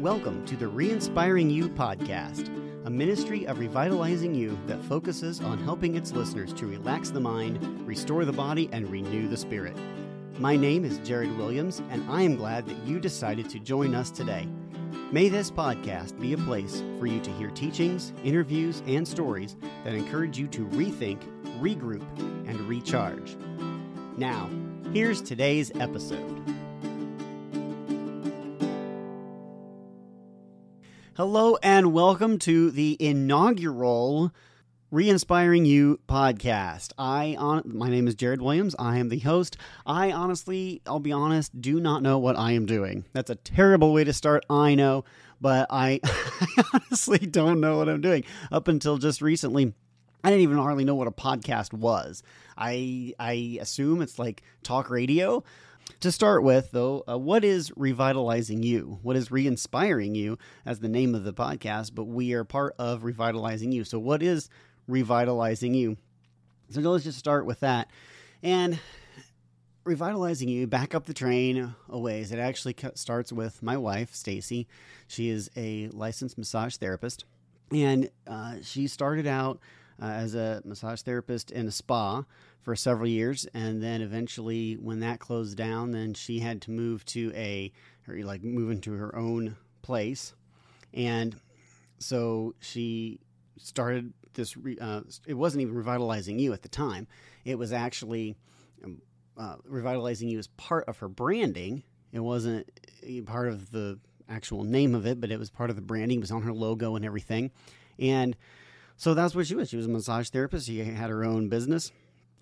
Welcome to the Re-Inspiring You podcast, a ministry of revitalizing you that focuses on helping its listeners to relax the mind, restore the body, and renew the spirit. My name is Jared Williams, and I am glad that you decided to join us today. May this podcast be a place for you to hear teachings, interviews, and stories that encourage you to rethink, regroup, and recharge. Now, here's today's episode. Hello and welcome to the inaugural Re-Inspiring You podcast. I on my name is Jared Williams. I am the host. I honestly, I'll be honest, do not know what I am doing. That's a terrible way to start, I know, but I, I honestly don't know what I'm doing. Up until just recently, I didn't even hardly know what a podcast was. I I assume it's like talk radio. To start with, though, uh, what is revitalizing you? What is re inspiring you as the name of the podcast? But we are part of revitalizing you. So, what is revitalizing you? So, let's just start with that. And revitalizing you, back up the train a ways. It actually starts with my wife, Stacy. She is a licensed massage therapist. And uh, she started out uh, as a massage therapist in a spa for several years, and then eventually, when that closed down, then she had to move to a or like move into her own place, and so she started this. Uh, it wasn't even revitalizing you at the time; it was actually um, uh, revitalizing you as part of her branding. It wasn't part of the actual name of it, but it was part of the branding. It was on her logo and everything, and so that's what she was. She was a massage therapist. She had her own business,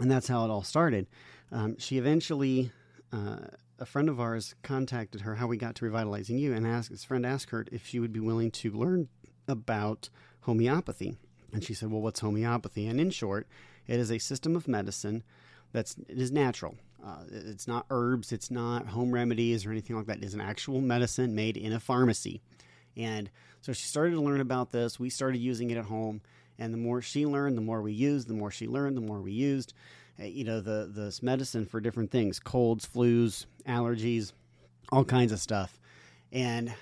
and that's how it all started. Um, she eventually, uh, a friend of ours contacted her. How we got to revitalizing you, and asked his friend asked her if she would be willing to learn about homeopathy. And she said, "Well, what's homeopathy?" And in short, it is a system of medicine that's it is natural. Uh, it's not herbs, it's not home remedies or anything like that. It is an actual medicine made in a pharmacy. And so she started to learn about this. We started using it at home. And the more she learned, the more we used. The more she learned, the more we used. Uh, you know, the this medicine for different things: colds, flus, allergies, all kinds of stuff. And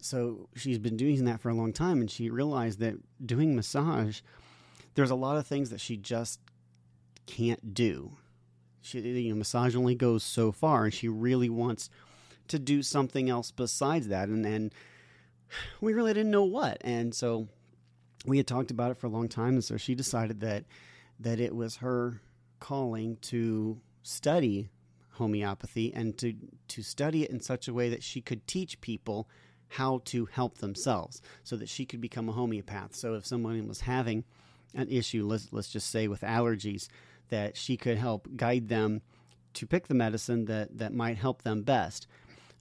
so she's been doing that for a long time, and she realized that doing massage, there's a lot of things that she just can't do. She, you know, massage only goes so far, and she really wants to do something else besides that. And and we really didn't know what. And so we had talked about it for a long time, and so she decided that that it was her calling to study homeopathy and to to study it in such a way that she could teach people how to help themselves so that she could become a homeopath. So if someone was having an issue, let's let's just say with allergies, that she could help guide them to pick the medicine that that might help them best.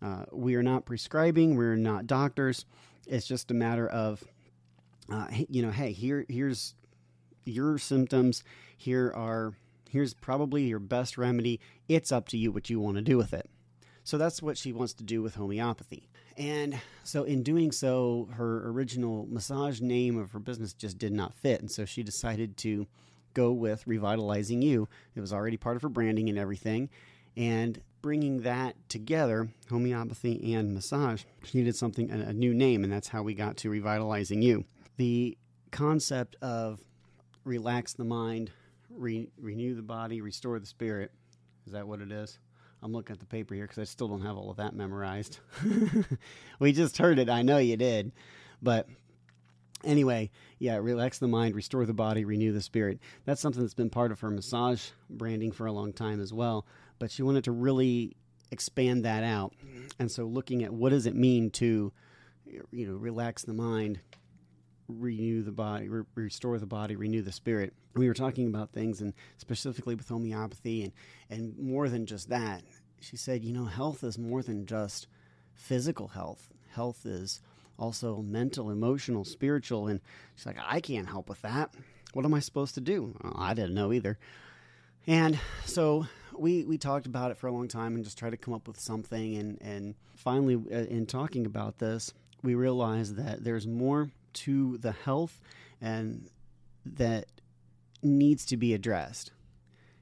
Uh, we are not prescribing. We're not doctors. It's just a matter of uh, you know, hey, here here's your symptoms. Here are here's probably your best remedy. It's up to you what you want to do with it. So that's what she wants to do with homeopathy. And so, in doing so, her original massage name of her business just did not fit. And so, she decided to go with Revitalizing You. It was already part of her branding and everything. And bringing that together, homeopathy and massage, she needed something, a, a new name. And that's how we got to Revitalizing You the concept of relax the mind, re- renew the body, restore the spirit. Is that what it is? I'm looking at the paper here because I still don't have all of that memorized. we just heard it. I know you did. But anyway, yeah, relax the mind, restore the body, renew the spirit. That's something that's been part of her massage branding for a long time as well. But she wanted to really expand that out. And so looking at what does it mean to you know relax the mind renew the body, re- restore the body, renew the spirit. We were talking about things, and specifically with homeopathy, and and more than just that. She said, you know, health is more than just physical health. Health is also mental, emotional, spiritual, and she's like, I can't help with that. What am I supposed to do? Well, I didn't know either. And so we we talked about it for a long time and just tried to come up with something. And and finally, uh, in talking about this, we realized that there's more to the health and that needs to be addressed.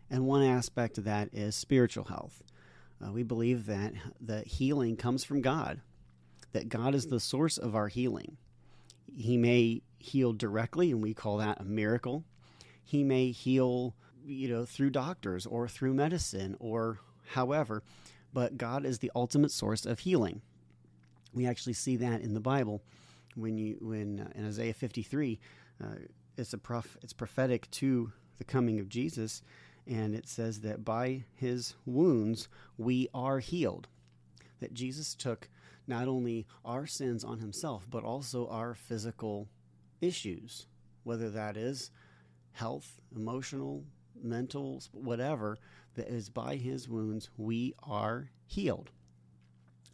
And one aspect of that is spiritual health. Uh, we believe that the healing comes from God, that God is the source of our healing. He may heal directly, and we call that a miracle. He may heal, you know, through doctors or through medicine or however, but God is the ultimate source of healing. We actually see that in the Bible when you when uh, in Isaiah 53, uh, it's a prof, it's prophetic to the coming of Jesus, and it says that by His wounds we are healed. That Jesus took not only our sins on himself, but also our physical issues, whether that is health, emotional, mental, whatever, that is by his wounds, we are healed.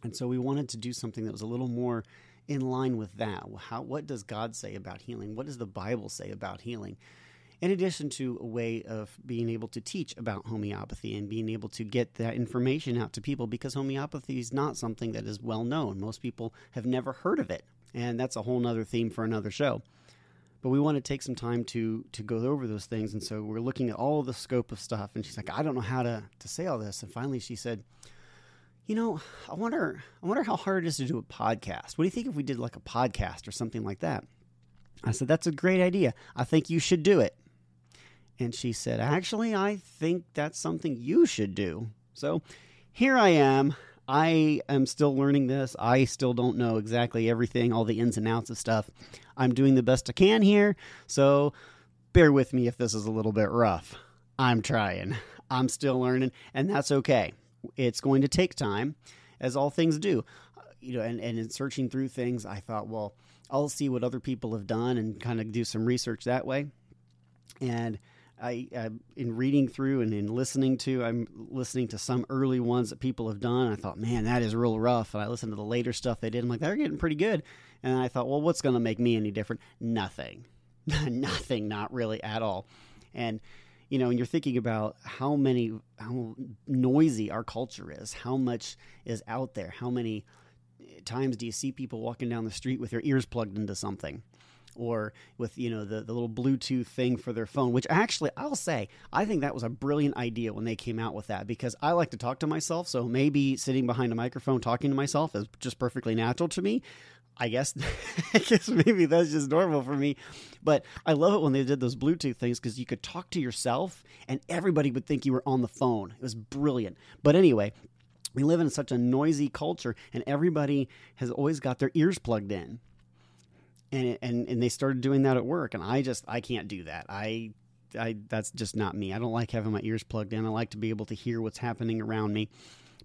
And so we wanted to do something that was a little more in line with that. How, what does God say about healing? What does the Bible say about healing? in addition to a way of being able to teach about homeopathy and being able to get that information out to people because homeopathy is not something that is well known. Most people have never heard of it, and that's a whole nother theme for another show. But we want to take some time to to go over those things, and so we're looking at all the scope of stuff. And she's like, I don't know how to to say all this. And finally, she said, you know, I wonder, I wonder how hard it is to do a podcast. What do you think if we did like a podcast or something like that? I said, that's a great idea. I think you should do it. And she said, Actually, I think that's something you should do. So here I am. I am still learning this. I still don't know exactly everything, all the ins and outs of stuff. I'm doing the best I can here. So bear with me if this is a little bit rough. I'm trying. I'm still learning, and that's okay. It's going to take time, as all things do. You know, and, and in searching through things, I thought, well, I'll see what other people have done and kind of do some research that way. And I, I, in reading through and in listening to, I'm listening to some early ones that people have done. I thought, man, that is real rough. And I listened to the later stuff they did. I'm like, they're getting pretty good. And I thought, well, what's going to make me any different? Nothing, nothing, not really at all. And you know, and you're thinking about how many, how noisy our culture is, how much is out there, how many times do you see people walking down the street with their ears plugged into something? or with you know the, the little bluetooth thing for their phone which actually i'll say i think that was a brilliant idea when they came out with that because i like to talk to myself so maybe sitting behind a microphone talking to myself is just perfectly natural to me I guess I guess maybe that's just normal for me. But I love it when they did those Bluetooth things because you could talk to yourself and everybody would think you were on the phone. It was brilliant. But anyway, we live in such a noisy culture and everybody has always got their ears plugged in and and and they started doing that at work and i just i can't do that i i that's just not me i don't like having my ears plugged in i like to be able to hear what's happening around me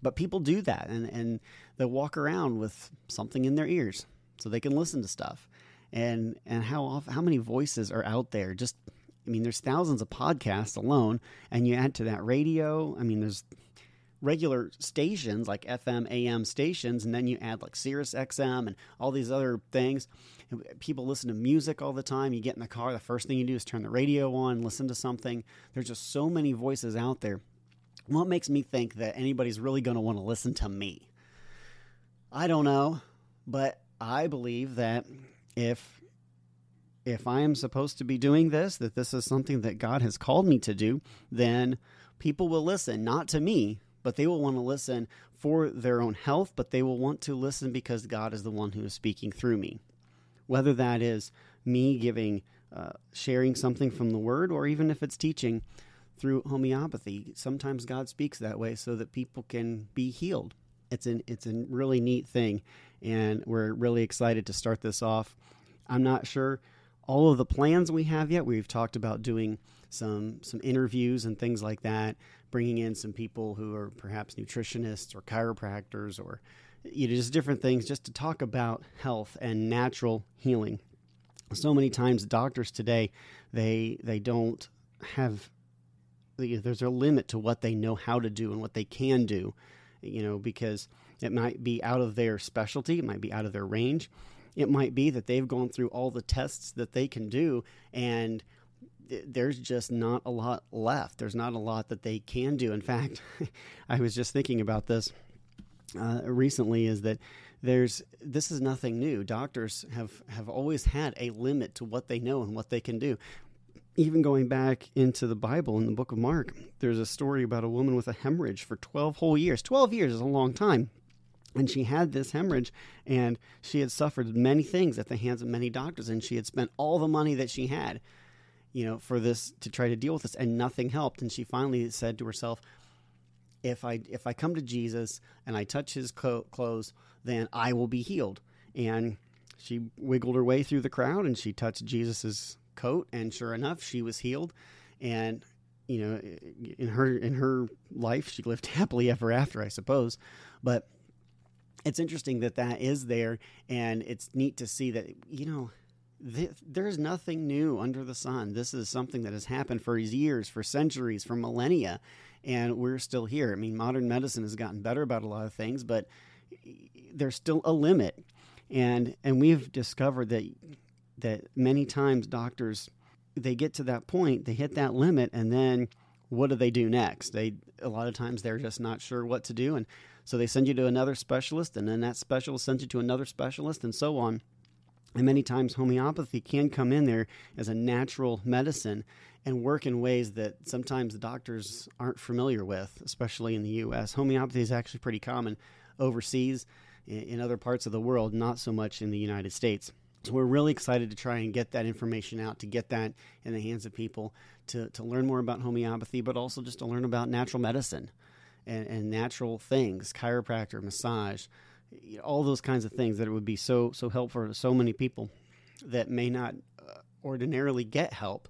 but people do that and and they walk around with something in their ears so they can listen to stuff and and how often, how many voices are out there just i mean there's thousands of podcasts alone and you add to that radio i mean there's regular stations like FM, AM stations, and then you add like Sirius XM and all these other things. People listen to music all the time. You get in the car, the first thing you do is turn the radio on, listen to something. There's just so many voices out there. What makes me think that anybody's really going to want to listen to me? I don't know, but I believe that if if I am supposed to be doing this, that this is something that God has called me to do, then people will listen, not to me, but they will want to listen for their own health, but they will want to listen because God is the one who is speaking through me. Whether that is me giving, uh, sharing something from the word, or even if it's teaching through homeopathy, sometimes God speaks that way so that people can be healed. It's an it's a really neat thing, and we're really excited to start this off. I'm not sure all of the plans we have yet. We've talked about doing some some interviews and things like that bringing in some people who are perhaps nutritionists or chiropractors or you know, just different things just to talk about health and natural healing. So many times doctors today they they don't have there's a limit to what they know how to do and what they can do, you know, because it might be out of their specialty, it might be out of their range. It might be that they've gone through all the tests that they can do and there's just not a lot left. There's not a lot that they can do. In fact, I was just thinking about this uh, recently. Is that there's this is nothing new. Doctors have have always had a limit to what they know and what they can do. Even going back into the Bible in the book of Mark, there's a story about a woman with a hemorrhage for 12 whole years. 12 years is a long time. And she had this hemorrhage and she had suffered many things at the hands of many doctors and she had spent all the money that she had you know for this to try to deal with this and nothing helped. And she finally said to herself if i if i come to jesus and i touch his clothes then i will be healed. And she wiggled her way through the crowd and she touched jesus's coat and sure enough she was healed. And you know in her in her life she lived happily ever after i suppose. But it's interesting that that is there and it's neat to see that you know th- there's nothing new under the sun. This is something that has happened for years for centuries for millennia and we're still here. I mean modern medicine has gotten better about a lot of things but there's still a limit. And and we've discovered that that many times doctors they get to that point they hit that limit and then what do they do next? They a lot of times they're just not sure what to do and so they send you to another specialist and then that specialist sends you to another specialist and so on and many times homeopathy can come in there as a natural medicine and work in ways that sometimes the doctors aren't familiar with, especially in the US. Homeopathy is actually pretty common overseas in other parts of the world, not so much in the United States. So we're really excited to try and get that information out, to get that in the hands of people, to, to learn more about homeopathy, but also just to learn about natural medicine and, and natural things, chiropractor, massage, all those kinds of things that it would be so so helpful to so many people that may not uh, ordinarily get help.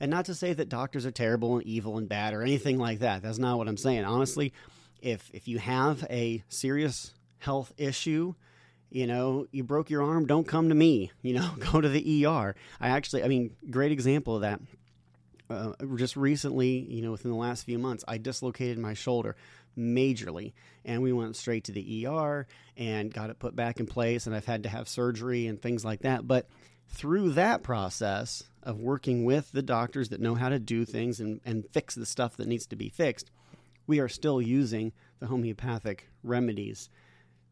And not to say that doctors are terrible and evil and bad or anything like that. That's not what I'm saying. Honestly, if if you have a serious health issue, you know, you broke your arm, don't come to me. You know, go to the ER. I actually, I mean, great example of that. Uh, just recently, you know, within the last few months, I dislocated my shoulder majorly, and we went straight to the ER and got it put back in place. And I've had to have surgery and things like that. But through that process of working with the doctors that know how to do things and, and fix the stuff that needs to be fixed, we are still using the homeopathic remedies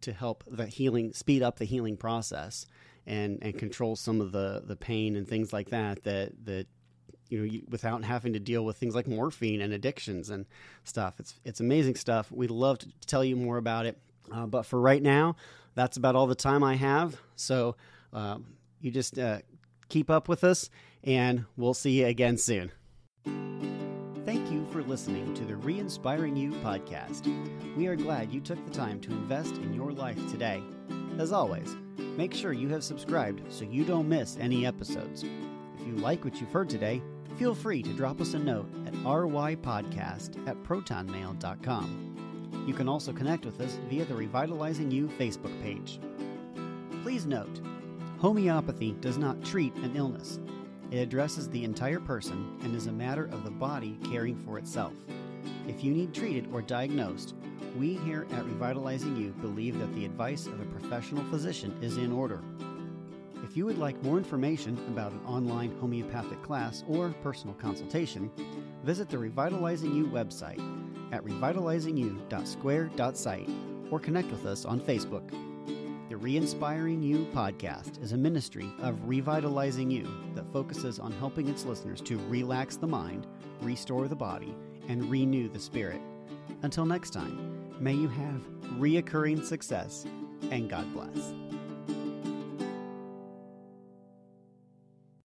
to help the healing, speed up the healing process and, and control some of the, the pain and things like that that, that you know, without having to deal with things like morphine and addictions and stuff. It's it's amazing stuff. We'd love to tell you more about it, uh, but for right now, that's about all the time I have. So uh, you just uh, keep up with us, and we'll see you again soon. Thank you for listening to the Re Inspiring You podcast. We are glad you took the time to invest in your life today. As always, make sure you have subscribed so you don't miss any episodes. If you like what you've heard today, feel free to drop us a note at rypodcast at protonmail.com. You can also connect with us via the Revitalizing You Facebook page. Please note, homeopathy does not treat an illness. It addresses the entire person and is a matter of the body caring for itself. If you need treated or diagnosed, we here at Revitalizing You believe that the advice of a professional physician is in order. If you would like more information about an online homeopathic class or personal consultation, visit the Revitalizing You website at revitalizingyou.square.site or connect with us on Facebook. The Re-Inspiring You podcast is a ministry of Revitalizing You that focuses on helping its listeners to relax the mind, restore the body, and renew the spirit. Until next time, may you have reoccurring success and God bless.